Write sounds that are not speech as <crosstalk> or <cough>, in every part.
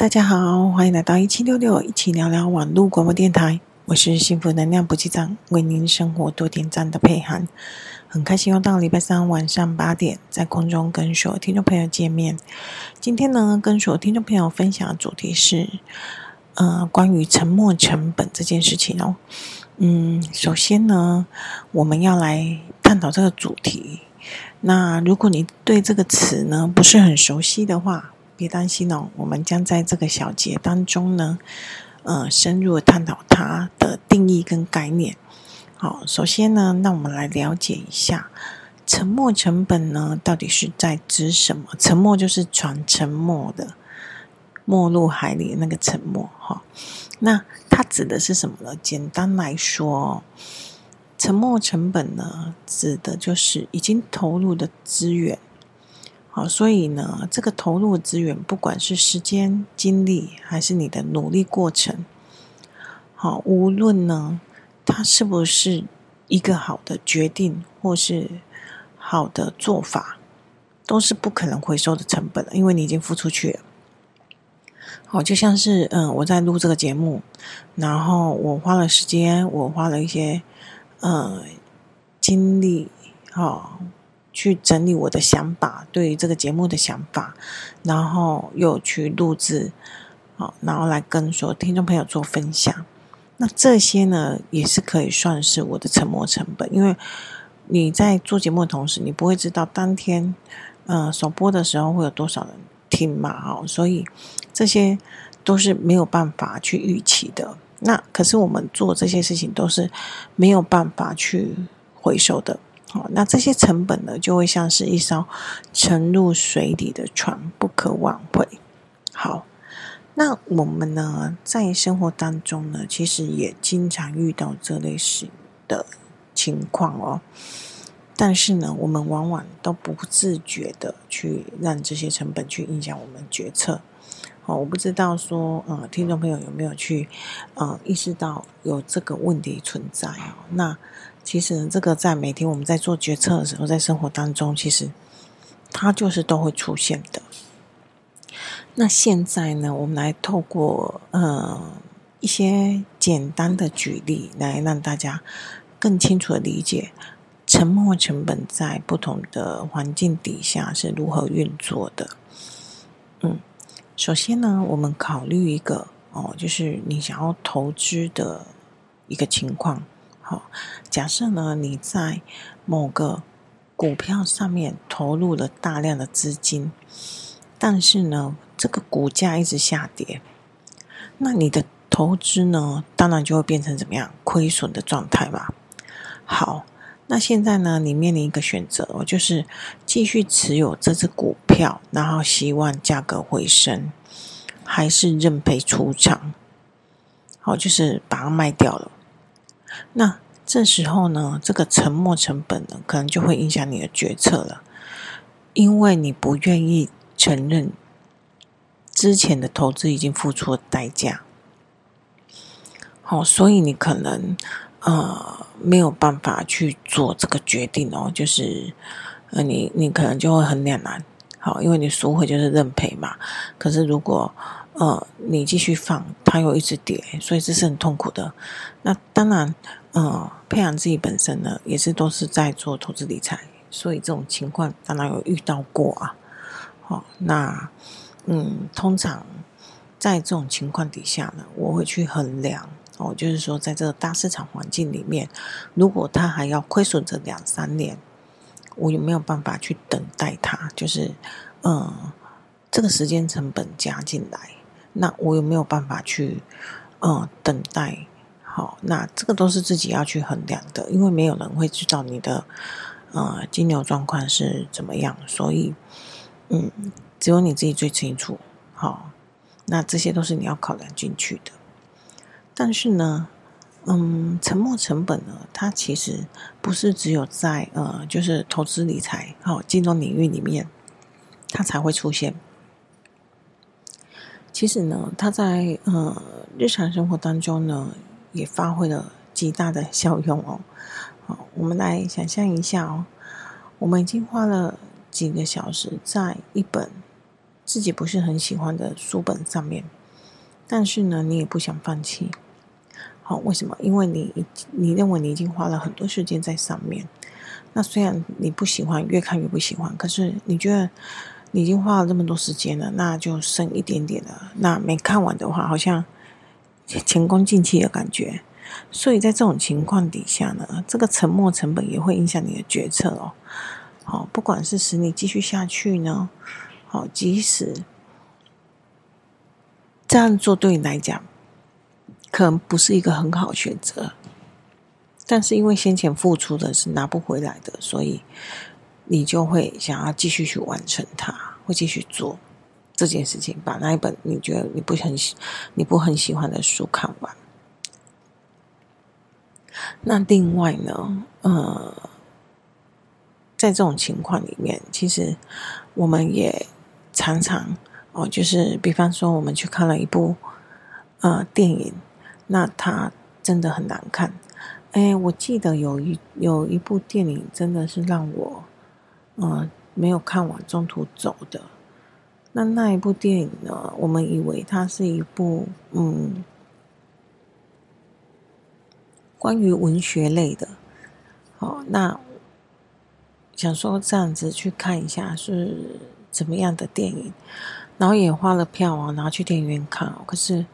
大家好，欢迎来到一七六六，一起聊聊网络广播电台。我是幸福能量补给站，为您生活多点赞的佩涵。很开心又到礼拜三晚上八点，在空中跟所有听众朋友见面。今天呢，跟所有听众朋友分享的主题是，呃，关于沉没成本这件事情哦。嗯，首先呢，我们要来探讨这个主题。那如果你对这个词呢不是很熟悉的话，别担心哦，我们将在这个小节当中呢，呃，深入探讨它的定义跟概念。好，首先呢，那我们来了解一下沉没成本呢，到底是在指什么？沉没就是船沉没的，没入海里那个沉没哈。那它指的是什么呢？简单来说，沉没成本呢，指的就是已经投入的资源。好，所以呢，这个投入资源，不管是时间、精力，还是你的努力过程，好，无论呢，它是不是一个好的决定，或是好的做法，都是不可能回收的成本，因为你已经付出去了。好，就像是嗯，我在录这个节目，然后我花了时间，我花了一些嗯精力，好，去整理我的想法，对于这个节目的想法，然后又去录制，好，然后来跟所有听众朋友做分享。那这些呢，也是可以算是我的沉没成本，因为你在做节目的同时，你不会知道当天呃首播的时候会有多少人听嘛，哦，所以。这些都是没有办法去预期的。那可是我们做这些事情都是没有办法去回收的。好，那这些成本呢，就会像是一艘沉入水底的船，不可挽回。好，那我们呢，在生活当中呢，其实也经常遇到这类型的情况哦。但是呢，我们往往都不自觉的去让这些成本去影响我们决策。我不知道说，呃，听众朋友有没有去，呃，意识到有这个问题存在哦？那其实这个在每天我们在做决策的时候，在生活当中，其实它就是都会出现的。那现在呢，我们来透过呃一些简单的举例，来让大家更清楚的理解沉没成本在不同的环境底下是如何运作的。嗯。首先呢，我们考虑一个哦，就是你想要投资的一个情况。好，假设呢，你在某个股票上面投入了大量的资金，但是呢，这个股价一直下跌，那你的投资呢，当然就会变成怎么样？亏损的状态嘛。好。那现在呢，你面临一个选择，就是继续持有这只股票，然后希望价格回升，还是认赔出场？好，就是把它卖掉了。那这时候呢，这个沉没成本呢，可能就会影响你的决策了，因为你不愿意承认之前的投资已经付出了代价。好，所以你可能。呃，没有办法去做这个决定哦，就是，呃，你你可能就会很两难，好，因为你赎回就是认赔嘛。可是如果呃你继续放，它又一直跌，所以这是很痛苦的。那当然，呃，培养自己本身呢，也是都是在做投资理财，所以这种情况当然有遇到过啊。好，那嗯，通常在这种情况底下呢，我会去衡量。哦，就是说，在这个大市场环境里面，如果他还要亏损这两三年，我有没有办法去等待他？就是，嗯，这个时间成本加进来，那我有没有办法去，嗯，等待？好，那这个都是自己要去衡量的，因为没有人会知道你的，呃，金牛状况是怎么样，所以，嗯，只有你自己最清楚。好，那这些都是你要考量进去的。但是呢，嗯，沉没成本呢，它其实不是只有在呃，就是投资理财、好金融领域里面，它才会出现。其实呢，它在呃日常生活当中呢，也发挥了极大的效用哦。好，我们来想象一下哦，我们已经花了几个小时在一本自己不是很喜欢的书本上面，但是呢，你也不想放弃。好，为什么？因为你你认为你已经花了很多时间在上面。那虽然你不喜欢，越看越不喜欢，可是你觉得你已经花了这么多时间了，那就剩一点点了。那没看完的话，好像前功尽弃的感觉。所以在这种情况底下呢，这个沉没成本也会影响你的决策哦。好，不管是使你继续下去呢，好，即使这样做对你来讲，可能不是一个很好的选择。但是因为先前付出的是拿不回来的，所以你就会想要继续去完成它，会继续做这件事情，把那一本你觉得你不很喜、你不很喜欢的书看完。那另外呢，呃，在这种情况里面，其实我们也常常哦，就是比方说我们去看了一部呃电影，那它真的很难看。哎，我记得有一有一部电影，真的是让我，呃，没有看完，中途走的。那那一部电影呢？我们以为它是一部，嗯，关于文学类的。好，那想说这样子去看一下是怎么样的电影，然后也花了票啊，然后去电影院看。可是，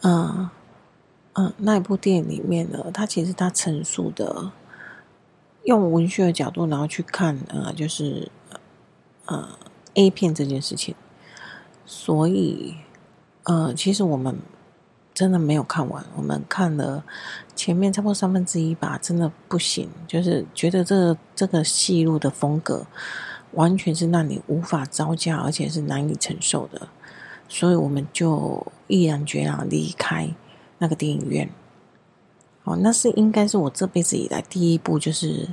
嗯、嗯，那一部电影里面呢，它其实它陈述的用文学的角度，然后去看，呃，就是呃 A 片这件事情。所以，呃，其实我们真的没有看完，我们看了前面差不多三分之一吧，真的不行，就是觉得这这个戏路的风格完全是让你无法招架，而且是难以承受的，所以我们就毅然决然离开。那个电影院，哦，那是应该是我这辈子以来第一部，就是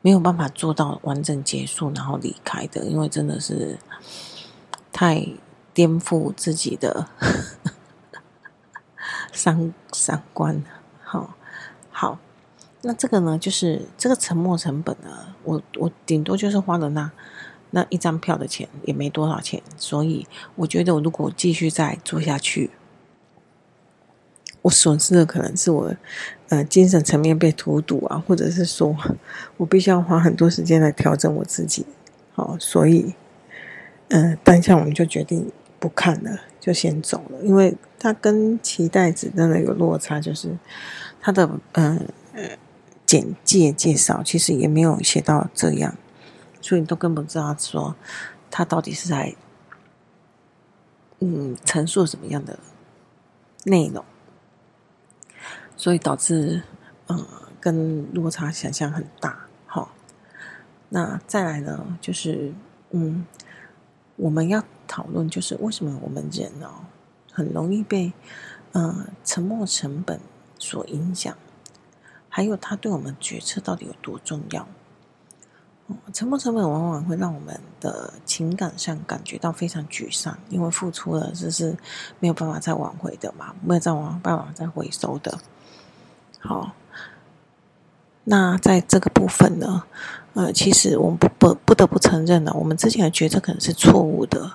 没有办法做到完整结束然后离开的，因为真的是太颠覆自己的 <laughs> 三三观了。好，好，那这个呢，就是这个沉没成本呢，我我顶多就是花了那那一张票的钱，也没多少钱，所以我觉得我如果继续再做下去。我损失的可能是我，呃，精神层面被荼毒啊，或者是说，我必须要花很多时间来调整我自己，好，所以，嗯、当下我们就决定不看了，就先走了，因为它跟期待值真的有落差，就是它的，嗯，简介介绍其实也没有写到这样，所以你都根本不知道说它到底是在，嗯，陈述什么样的内容。所以导致，呃，跟落差想象很大。好，那再来呢，就是，嗯，我们要讨论，就是为什么我们人哦，很容易被，呃，沉没成本所影响，还有它对我们决策到底有多重要？沉没成本往往会让我们的情感上感觉到非常沮丧，因为付出了就是没有办法再挽回的嘛，没有再往办法再回收的。好，那在这个部分呢，呃，其实我们不不不得不承认呢，我们之前的决策可能是错误的。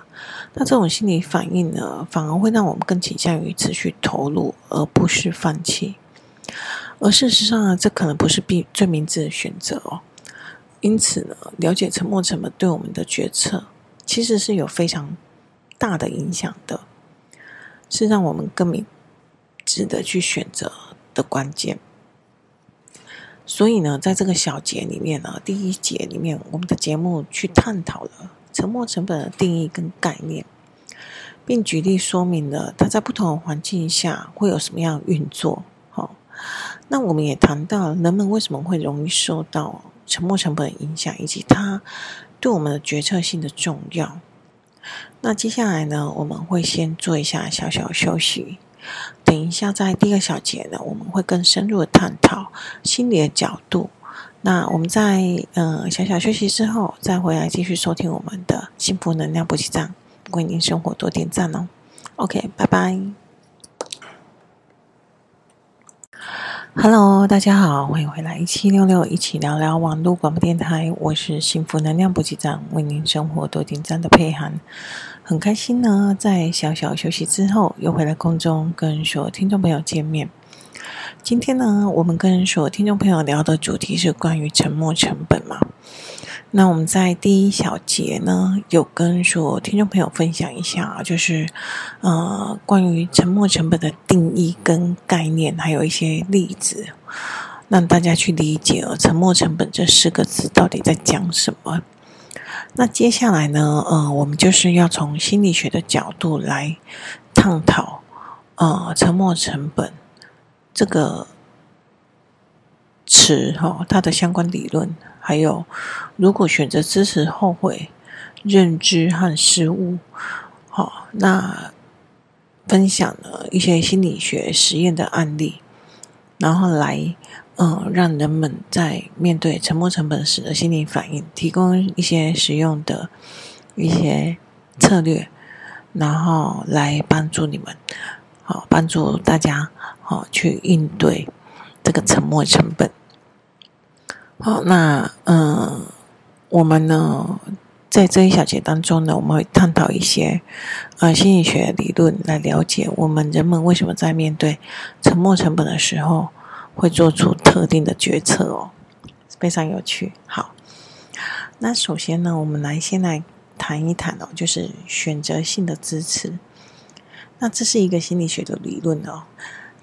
那这种心理反应呢，反而会让我们更倾向于持续投入，而不是放弃。而事实上呢，这可能不是必最明智的选择哦。因此呢，了解沉没成本对我们的决策其实是有非常大的影响的，是让我们更明智的去选择的关键。所以呢，在这个小节里面呢，第一节里面，我们的节目去探讨了沉没成本的定义跟概念，并举例说明了它在不同的环境下会有什么样运作。好，那我们也谈到人们为什么会容易受到。沉没成本影响，以及它对我们的决策性的重要。那接下来呢，我们会先做一下小小休息。等一下，在第二个小节呢，我们会更深入的探讨心理的角度。那我们在、呃、小小休息之后，再回来继续收听我们的幸福能量补给站，为您生活多点赞哦。OK，拜拜。Hello，大家好，欢迎回来一七六六一起聊聊网络广播电台，我是幸福能量补给站，为您生活多紧张的佩涵，很开心呢，在小小休息之后，又回来空中跟所有听众朋友见面。今天呢，我们跟所有听众朋友聊的主题是关于沉没成本嘛。那我们在第一小节呢，有跟所有听众朋友分享一下，就是呃，关于沉没成本的定义跟概念，还有一些例子，让大家去理解了沉没成本这四个字到底在讲什么。那接下来呢，呃，我们就是要从心理学的角度来探讨，呃，沉没成本这个词哈、哦，它的相关理论。还有，如果选择支持后悔、认知和失误，好，那分享了一些心理学实验的案例，然后来，嗯，让人们在面对沉没成本时的心理反应，提供一些实用的一些策略，然后来帮助你们，好，帮助大家，好，去应对这个沉没成本。好，那嗯，我们呢，在这一小节当中呢，我们会探讨一些呃心理学理论，来了解我们人们为什么在面对沉没成本的时候会做出特定的决策哦，非常有趣。好，那首先呢，我们来先来谈一谈哦，就是选择性的支持。那这是一个心理学的理论哦。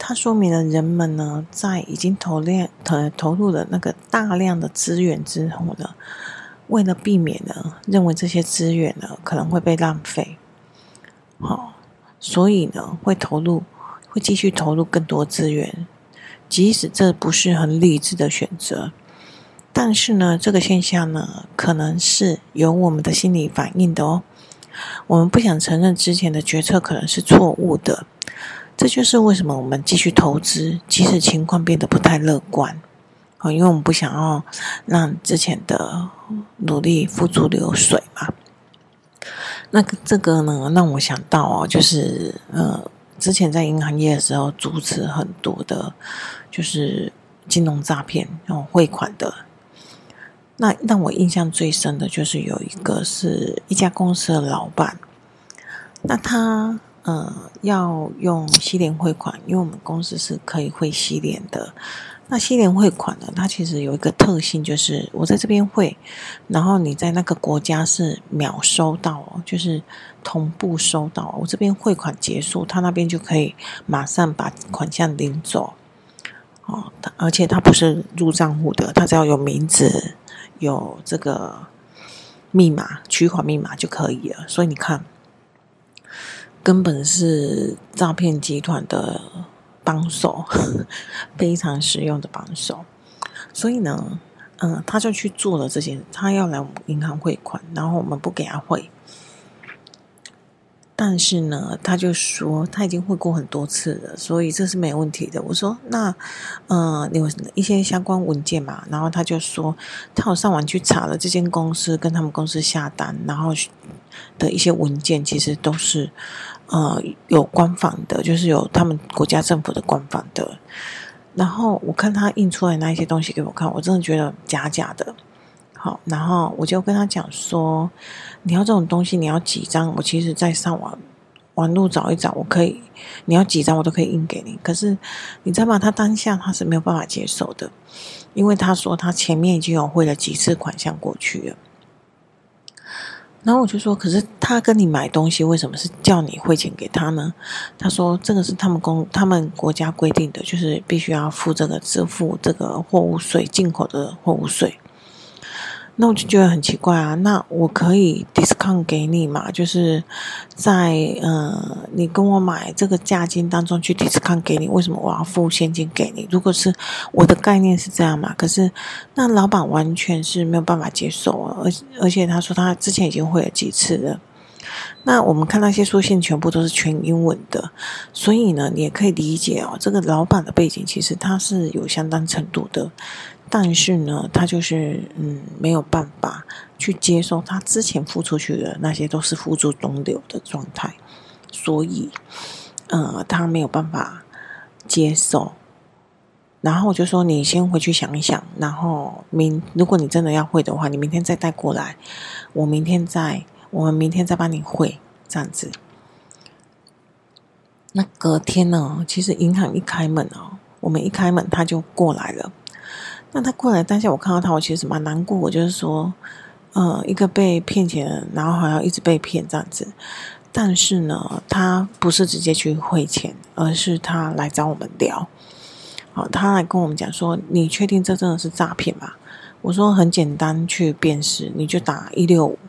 它说明了人们呢，在已经投量投投入了那个大量的资源之后呢，为了避免呢，认为这些资源呢可能会被浪费，好、所以呢会投入，会继续投入更多资源，即使这不是很理智的选择，但是呢，这个现象呢，可能是有我们的心理反应的哦，我们不想承认之前的决策可能是错误的。这就是为什么我们继续投资，即使情况变得不太乐观，啊，因为我们不想要让之前的努力付诸流水嘛。那这个呢，让我想到哦，就是呃，之前在银行业的时候，主持很多的，就是金融诈骗，然后汇款的。那让我印象最深的就是有一个是一家公司的老板，那他。嗯，要用西联汇款，因为我们公司是可以汇西联的。那西联汇款呢，它其实有一个特性，就是我在这边汇，然后你在那个国家是秒收到，就是同步收到。我这边汇款结束，他那边就可以马上把款项领走。哦，而且它不是入账户的，它只要有名字、有这个密码、取款密码就可以了。所以你看。根本是诈骗集团的帮手，<laughs> 非常实用的帮手。所以呢，嗯，他就去做了这些。他要来我们银行汇款，然后我们不给他汇。但是呢，他就说他已经汇过很多次了，所以这是没问题的。我说那，嗯，有一些相关文件嘛？然后他就说，他有上网去查了这间公司跟他们公司下单，然后的一些文件其实都是。呃，有官方的，就是有他们国家政府的官方的。然后我看他印出来那一些东西给我看，我真的觉得假假的。好，然后我就跟他讲说，你要这种东西，你要几张？我其实在上网网路找一找，我可以，你要几张我都可以印给你。可是你知道吗？他当下他是没有办法接受的，因为他说他前面已经有汇了几次款项过去了。然后我就说，可是他跟你买东西，为什么是叫你汇钱给他呢？他说，这个是他们公他们国家规定的，就是必须要付这个支付这个货物税，进口的货物税。那我就觉得很奇怪啊，那我可以 discount 给你嘛？就是在呃，你跟我买这个价金当中去 discount 给你，为什么我要付现金给你？如果是我的概念是这样嘛？可是那老板完全是没有办法接受啊，而而且他说他之前已经会了几次了。那我们看那些书信全部都是全英文的，所以呢，你也可以理解哦，这个老板的背景其实他是有相当程度的。但是呢，他就是嗯没有办法去接受他之前付出去的那些都是付诸东流的状态，所以呃他没有办法接受然后我就说你先回去想一想，然后明如果你真的要汇的话，你明天再带过来，我明天再我们明天再帮你汇这样子。那隔天呢，其实银行一开门哦，我们一开门他就过来了。那他过来当下，我看到他，我其实蛮难过。我就是说，呃，一个被骗钱，然后还要一直被骗这样子。但是呢，他不是直接去汇钱，而是他来找我们聊。好，他来跟我们讲说：“你确定这真的是诈骗吗？”我说：“很简单，去辨识，你就打一六五，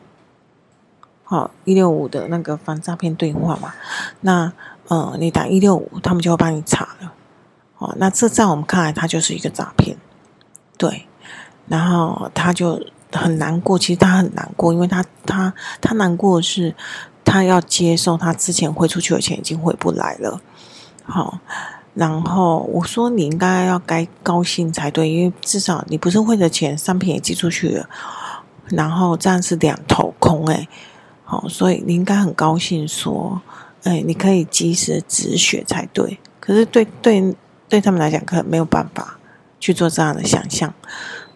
好，一六五的那个反诈骗对话嘛。那呃，你打一六五，他们就会帮你查了。哦，那这在我们看来，他就是一个诈骗。对，然后他就很难过。其实他很难过，因为他他他难过的是。”他要接受他之前汇出去的钱已经回不来了，好，然后我说你应该要该高兴才对，因为至少你不是汇的钱，商品也寄出去了，然后这样是两头空哎，好，所以你应该很高兴说，哎，你可以及时止血才对。可是对对对他们来讲，可能没有办法去做这样的想象，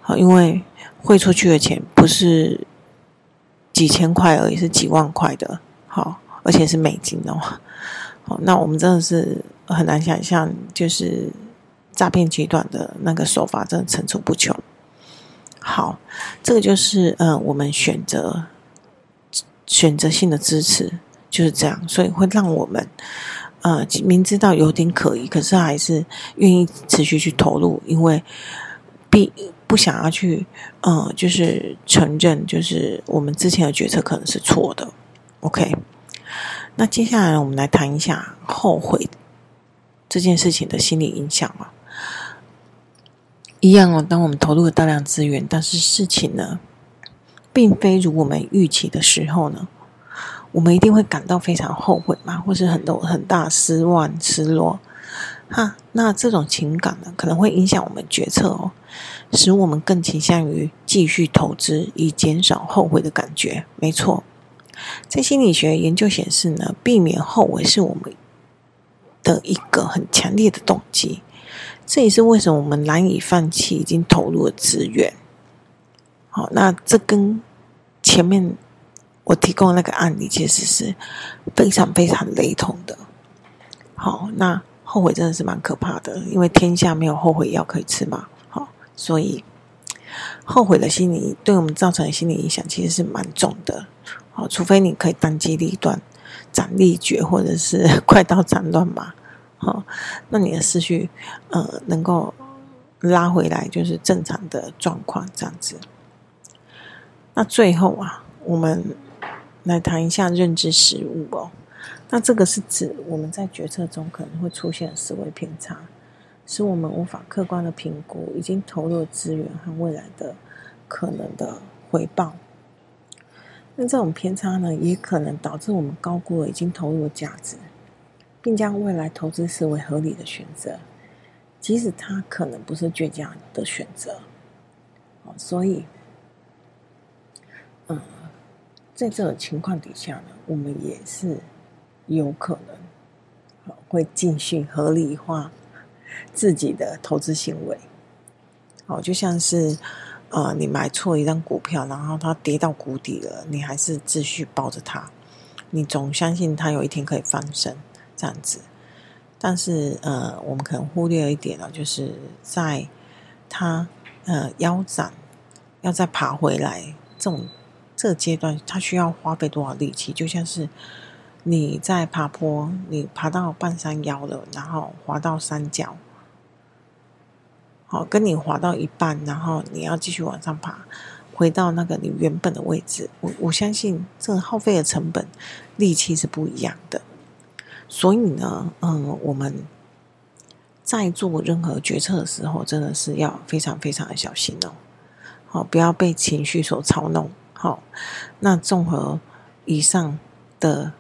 好，因为汇出去的钱不是几千块而已，是几万块的。好，而且是美金哦。好，那我们真的是很难想象，就是诈骗集团的那个手法真的层出不穷。好，这个就是嗯，我们选择选择性的支持就是这样，所以会让我们呃明知道有点可疑，可是还是愿意持续去投入，因为必不想要去呃，就是承认，就是我们之前的决策可能是错的。OK，那接下来我们来谈一下后悔这件事情的心理影响啊。一样哦，当我们投入了大量资源，但是事情呢，并非如我们预期的时候呢，我们一定会感到非常后悔嘛，或是很多很大失望、失落。哈，那这种情感呢，可能会影响我们决策哦，使我们更倾向于继续投资，以减少后悔的感觉。没错。在心理学研究显示呢，避免后悔是我们的一个很强烈的动机。这也是为什么我们难以放弃已经投入的资源。好，那这跟前面我提供那个案例其实是非常非常雷同的。好，那后悔真的是蛮可怕的，因为天下没有后悔药可以吃嘛。好，所以后悔的心理对我们造成的心理影响其实是蛮重的。好除非你可以当机立断、斩立决，或者是快刀斩乱麻，好，那你的思绪呃能够拉回来，就是正常的状况这样子。那最后啊，我们来谈一下认知失误哦。那这个是指我们在决策中可能会出现思维偏差，使我们无法客观的评估已经投入的资源和未来的可能的回报。那这种偏差呢，也可能导致我们高估了已经投入的价值，并将未来投资视为合理的选择，即使它可能不是最佳的选择。所以，嗯，在这种情况底下呢，我们也是有可能会继续合理化自己的投资行为。好，就像是。呃，你买错一张股票，然后它跌到谷底了，你还是继续抱着它，你总相信它有一天可以翻身这样子。但是，呃，我们可能忽略了一点呢，就是在它呃腰斩要再爬回来这种这阶段，它需要花费多少力气？就像是你在爬坡，你爬到半山腰了，然后滑到山脚。好，跟你滑到一半，然后你要继续往上爬，回到那个你原本的位置。我我相信这耗费的成本、力气是不一样的。所以呢，嗯，我们在做任何决策的时候，真的是要非常非常的小心哦。好，不要被情绪所操弄。好，那综合以上的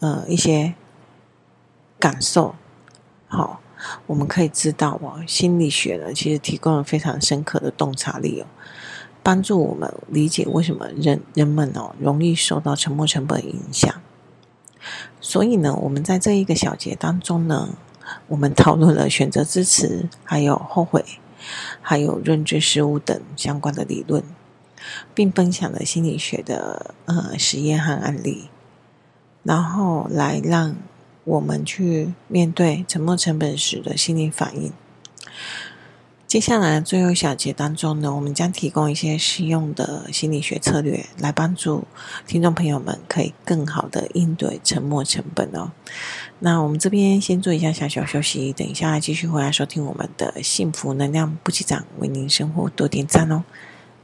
呃一些感受，好。我们可以知道哦，心理学呢，其实提供了非常深刻的洞察力哦，帮助我们理解为什么人人们哦容易受到沉没成本影响。所以呢，我们在这一个小节当中呢，我们讨论了选择支持，还有后悔，还有认知失误等相关的理论，并分享了心理学的呃实验和案例，然后来让我们去面对沉没成本时的心理反应。接下来最后小节当中呢，我们将提供一些实用的心理学策略，来帮助听众朋友们可以更好的应对沉没成本哦。那我们这边先做一下小小休息，等一下继续回来收听我们的幸福能量补给站，为您生活多点赞哦。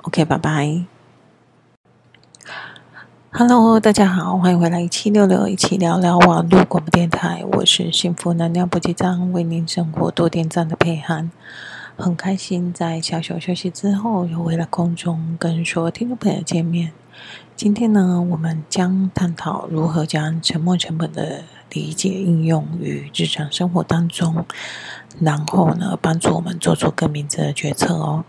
OK，拜拜。Hello，大家好，欢迎回来一七六六一起聊聊网络广播电台，我是幸福能量补给站，为您生活多点赞的佩涵。很开心在小小休息之后又回来空中跟所有听众朋友见面。今天呢，我们将探讨如何将沉没成本的理解应用于日常生活当中，然后呢，帮助我们做出更明智的决策哦。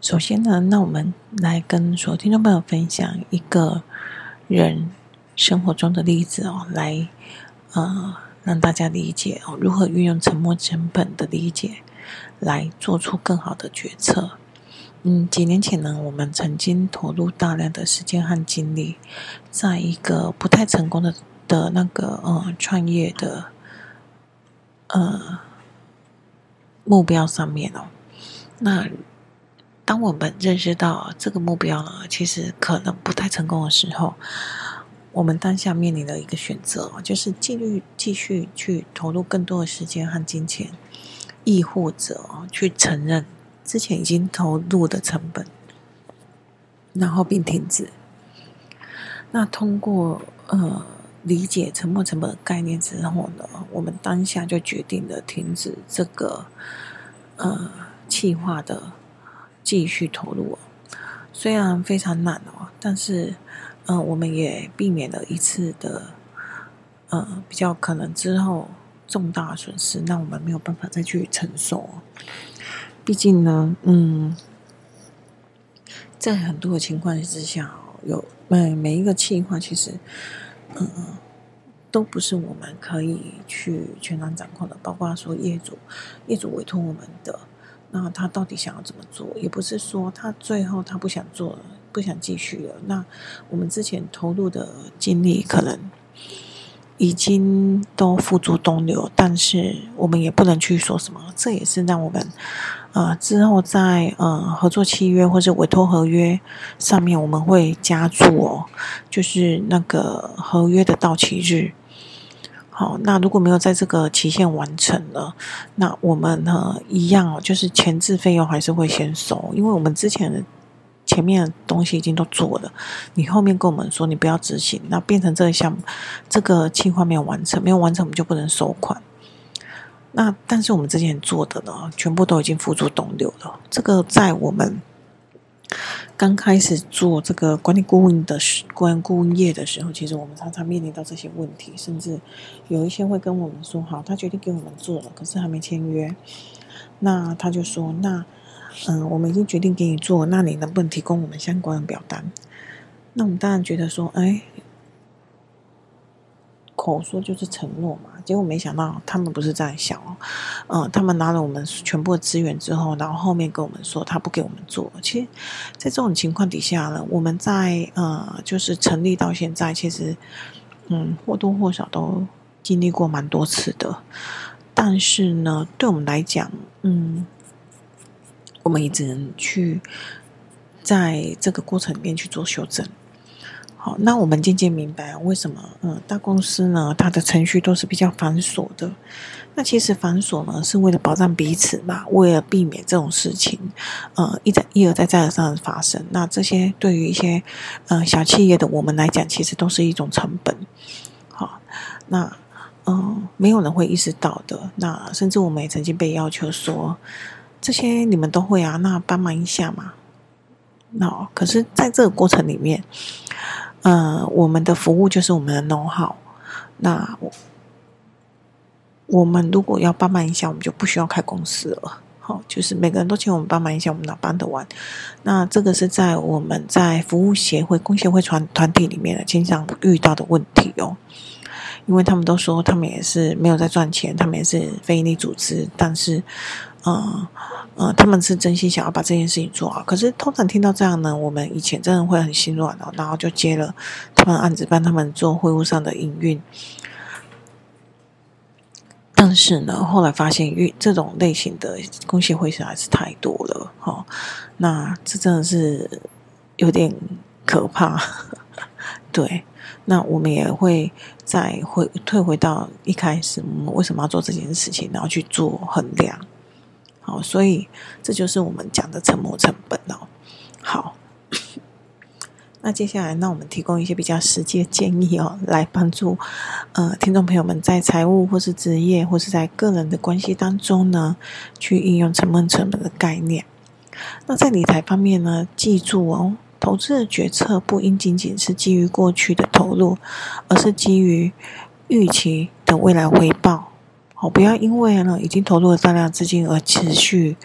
首先呢，那我们来跟所有听众朋友分享一个人生活中的例子哦，来呃让大家理解哦如何运用沉没成本的理解。来做出更好的决策。嗯，几年前呢，我们曾经投入大量的时间和精力，在一个不太成功的的那个呃创业的呃目标上面哦。那当我们认识到这个目标呢，其实可能不太成功的时候，我们当下面临的一个选择，就是继续继续去投入更多的时间和金钱。亦或者去承认之前已经投入的成本，然后并停止。那通过呃理解沉没成本的概念之后呢，我们当下就决定了停止这个呃企划的继续投入哦。虽然非常难哦，但是呃我们也避免了一次的呃比较可能之后。重大损失，那我们没有办法再去承受。毕竟呢，嗯，在很多的情况之下，有每每一个计划，其实，嗯，都不是我们可以去全然掌控的。包括说业主，业主委托我们的，那他到底想要怎么做？也不是说他最后他不想做了，不想继续了。那我们之前投入的精力可能。已经都付诸东流，但是我们也不能去说什么。这也是让我们，呃，之后在呃合作契约或者委托合约上面，我们会加注哦，就是那个合约的到期日。好，那如果没有在这个期限完成了，那我们呢一样哦，就是前置费用还是会先收，因为我们之前的。前面的东西已经都做了，你后面跟我们说你不要执行，那变成这个项目，这个计划没有完成，没有完成我们就不能收款。那但是我们之前做的呢，全部都已经付诸东流了。这个在我们刚开始做这个管理顾问的时，管顾问业的时候，其实我们常常面临到这些问题，甚至有一些会跟我们说，好，他决定给我们做了，可是还没签约，那他就说那。嗯，我们已经决定给你做，那你能不能提供我们相关的表单？那我们当然觉得说，哎，口说就是承诺嘛。结果没想到他们不是这样想哦。嗯，他们拿了我们全部的资源之后，然后后面跟我们说他不给我们做。其实，在这种情况底下呢，我们在呃，就是成立到现在，其实嗯，或多或少都经历过蛮多次的。但是呢，对我们来讲，嗯。我们也只能去在这个过程里面去做修正。好，那我们渐渐明白为什么，嗯，大公司呢，它的程序都是比较繁琐的。那其实繁琐呢，是为了保障彼此嘛，为了避免这种事情，呃，一再一而再再而三的发生。那这些对于一些呃小企业的我们来讲，其实都是一种成本。好，那嗯、呃，没有人会意识到的。那甚至我们也曾经被要求说。这些你们都会啊，那帮忙一下嘛。那可是，在这个过程里面，呃，我们的服务就是我们的 know-how。那我，我们如果要帮忙一下，我们就不需要开公司了。好，就是每个人都请我们帮忙一下，我们哪帮得完？那这个是在我们在服务协会、工协会团团体里面的经常遇到的问题哦。因为他们都说他们也是没有在赚钱，他们也是非营利组织，但是，呃呃，他们是真心想要把这件事情做好。可是通常听到这样呢，我们以前真的会很心软哦，然后就接了他们案子，帮他们做会务上的营运。但是呢，后来发现，运这种类型的公协会实在是太多了，哈、哦，那这真的是有点可怕，对。那我们也会再回退回到一开始，我们为什么要做这件事情，然后去做衡量，好，所以这就是我们讲的沉没成本哦。好。那接下来，那我们提供一些比较实际的建议哦，来帮助呃听众朋友们在财务或是职业或是在个人的关系当中呢，去应用沉没成本的概念。那在理财方面呢，记住哦，投资的决策不应仅仅是基于过去的投入，而是基于预期的未来回报。哦，不要因为呢已经投入了大量资金而持续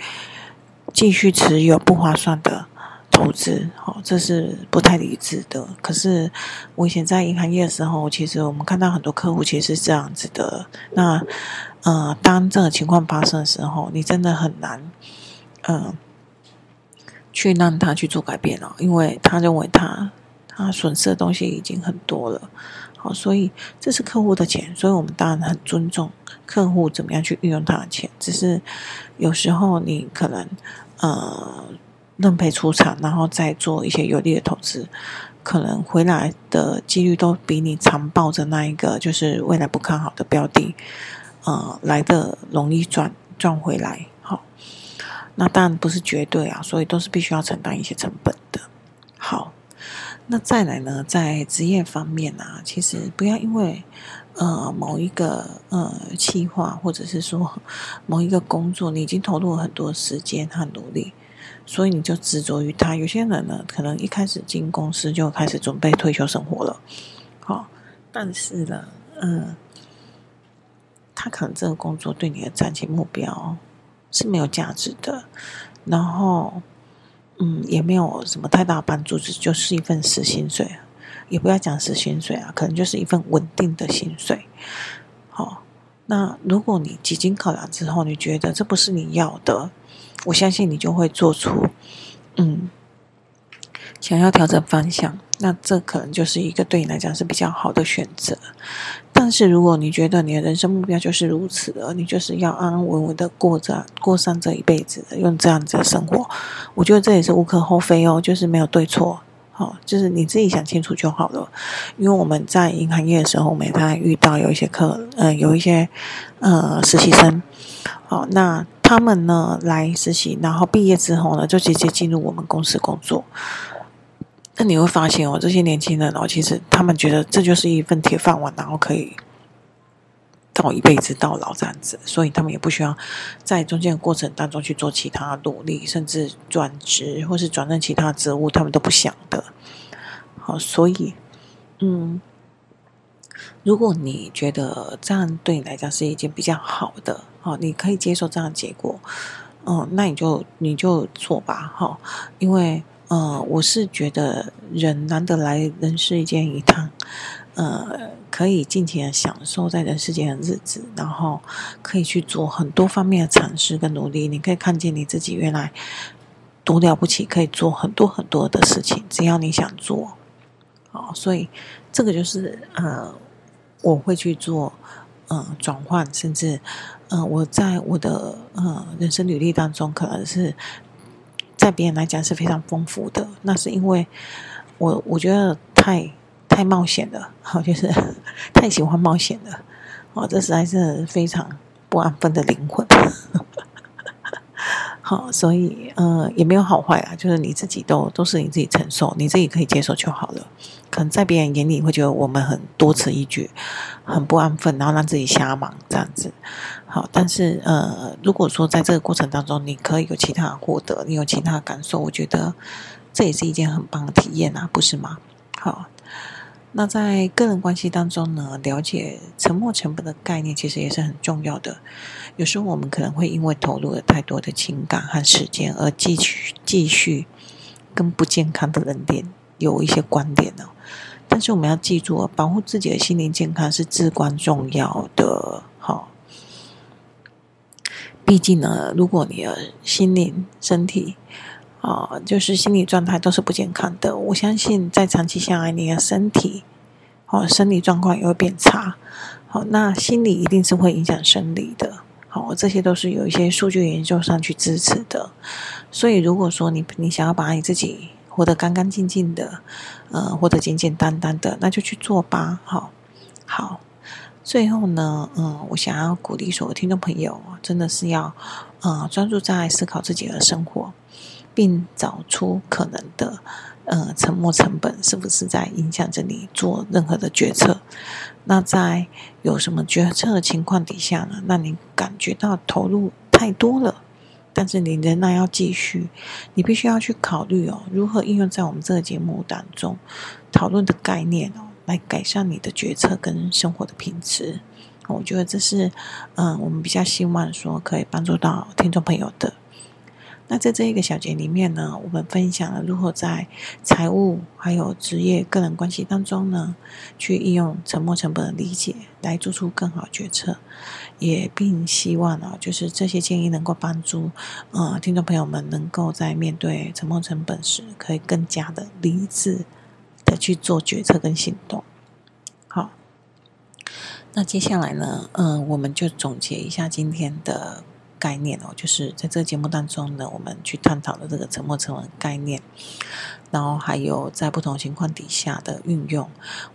继续持有不划算的。投资，好，这是不太理智的。可是我以前在银行业的时候，其实我们看到很多客户其实是这样子的。那，呃，当这个情况发生的时候，你真的很难，嗯、去让他去做改变了，因为他认为他他损失的东西已经很多了。好，所以这是客户的钱，所以我们当然很尊重客户怎么样去运用他的钱。只是有时候你可能，呃。认赔出场，然后再做一些有利的投资，可能回来的几率都比你长抱着那一个就是未来不看好的标的，呃，来的容易赚赚回来。好，那当然不是绝对啊，所以都是必须要承担一些成本的。好，那再来呢，在职业方面啊，其实不要因为呃某一个呃计划，或者是说某一个工作，你已经投入了很多时间和努力。所以你就执着于他。有些人呢，可能一开始进公司就开始准备退休生活了，好，但是呢，嗯，他可能这个工作对你的长期目标是没有价值的，然后，嗯，也没有什么太大帮助，只就是一份死薪水，也不要讲死薪水啊，可能就是一份稳定的薪水。好，那如果你几经考量之后，你觉得这不是你要的。我相信你就会做出，嗯，想要调整方向，那这可能就是一个对你来讲是比较好的选择。但是如果你觉得你的人生目标就是如此的，你就是要安安稳稳的过着过上这一辈子，用这样子的生活，我觉得这也是无可厚非哦，就是没有对错，好，就是你自己想清楚就好了。因为我们在银行业的时候，我们也在遇到有一些客，呃，有一些呃实习生，好，那。他们呢来实习，然后毕业之后呢，就直接进入我们公司工作。那你会发现哦，这些年轻人哦，其实他们觉得这就是一份铁饭碗，然后可以到一辈子到老这样子，所以他们也不需要在中间的过程当中去做其他努力，甚至转职或是转任其他职务，他们都不想的。好，所以嗯。如果你觉得这样对你来讲是一件比较好的，哦，你可以接受这样的结果，嗯，那你就你就做吧，哈，因为，呃，我是觉得人难得来人世间一趟，呃，可以尽情的享受在人世间的日子，然后可以去做很多方面的尝试跟努力，你可以看见你自己原来多了不起，可以做很多很多的事情，只要你想做，哦，所以这个就是，呃。我会去做，呃，转换，甚至，我在我的呃人生履历当中，可能是在别人来讲是非常丰富的。那是因为我我觉得太太冒险了，好，就是 <laughs> 太喜欢冒险了，哦，这实在是非常不安分的灵魂。好，所以呃也没有好坏啊，就是你自己都都是你自己承受，你自己可以接受就好了。可能在别人眼里会觉得我们很多此一举，很不安分，然后让自己瞎忙这样子。好，但是呃如果说在这个过程当中你可以有其他获得，你有其他感受，我觉得这也是一件很棒的体验啊，不是吗？好。那在个人关系当中呢，了解沉没成本的概念其实也是很重要的。有时候我们可能会因为投入了太多的情感和时间，而继续继续跟不健康的人点有一些观点呢。但是我们要记住，保护自己的心灵健康是至关重要的。好，毕竟呢，如果你的心灵、身体啊，就是心理状态都是不健康的，我相信在长期下来，你的身体哦，生理状况也会变差。好，那心理一定是会影响生理的。好，这些都是有一些数据研究上去支持的。所以，如果说你你想要把你自己活得干干净净的，呃，活得简简单单的，那就去做吧。好，好。最后呢，嗯，我想要鼓励所有听众朋友，真的是要，呃，专注在思考自己的生活，并找出可能的，呃，沉没成本是不是在影响着你做任何的决策。那在有什么决策的情况底下呢？那你感觉到投入太多了。但是你仍然要继续，你必须要去考虑哦，如何应用在我们这个节目当中讨论的概念哦，来改善你的决策跟生活的品质。我觉得这是嗯，我们比较希望说可以帮助到听众朋友的。那在这一个小节里面呢，我们分享了如何在财务还有职业个人关系当中呢，去应用沉没成本的理解来做出更好决策，也并希望呢，就是这些建议能够帮助呃听众朋友们能够在面对沉没成本时，可以更加的理智去做决策跟行动。好，那接下来呢，嗯、我们就总结一下今天的。概念哦，就是在这个节目当中呢，我们去探讨的这个沉没成本概念，然后还有在不同情况底下的运用，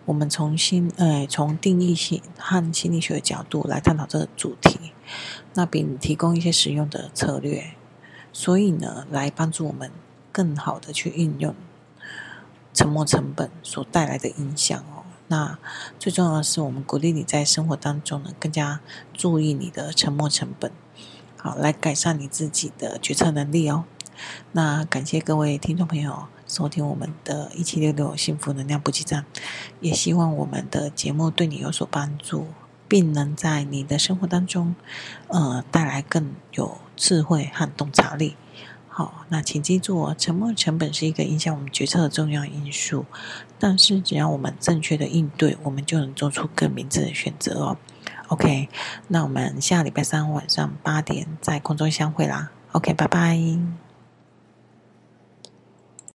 我们从心呃从定义性和心理学的角度来探讨这个主题，那并提供一些实用的策略，所以呢，来帮助我们更好的去运用沉没成本所带来的影响哦。那最重要的是，我们鼓励你在生活当中呢，更加注意你的沉没成本。好，来改善你自己的决策能力哦。那感谢各位听众朋友收听我们的一七六六幸福能量补给站，也希望我们的节目对你有所帮助，并能在你的生活当中，呃，带来更有智慧和洞察力。好，那请记住哦，沉默成本是一个影响我们决策的重要因素，但是只要我们正确的应对，我们就能做出更明智的选择哦。OK，那我们下礼拜三晚上八点在空中相会啦。OK，拜拜。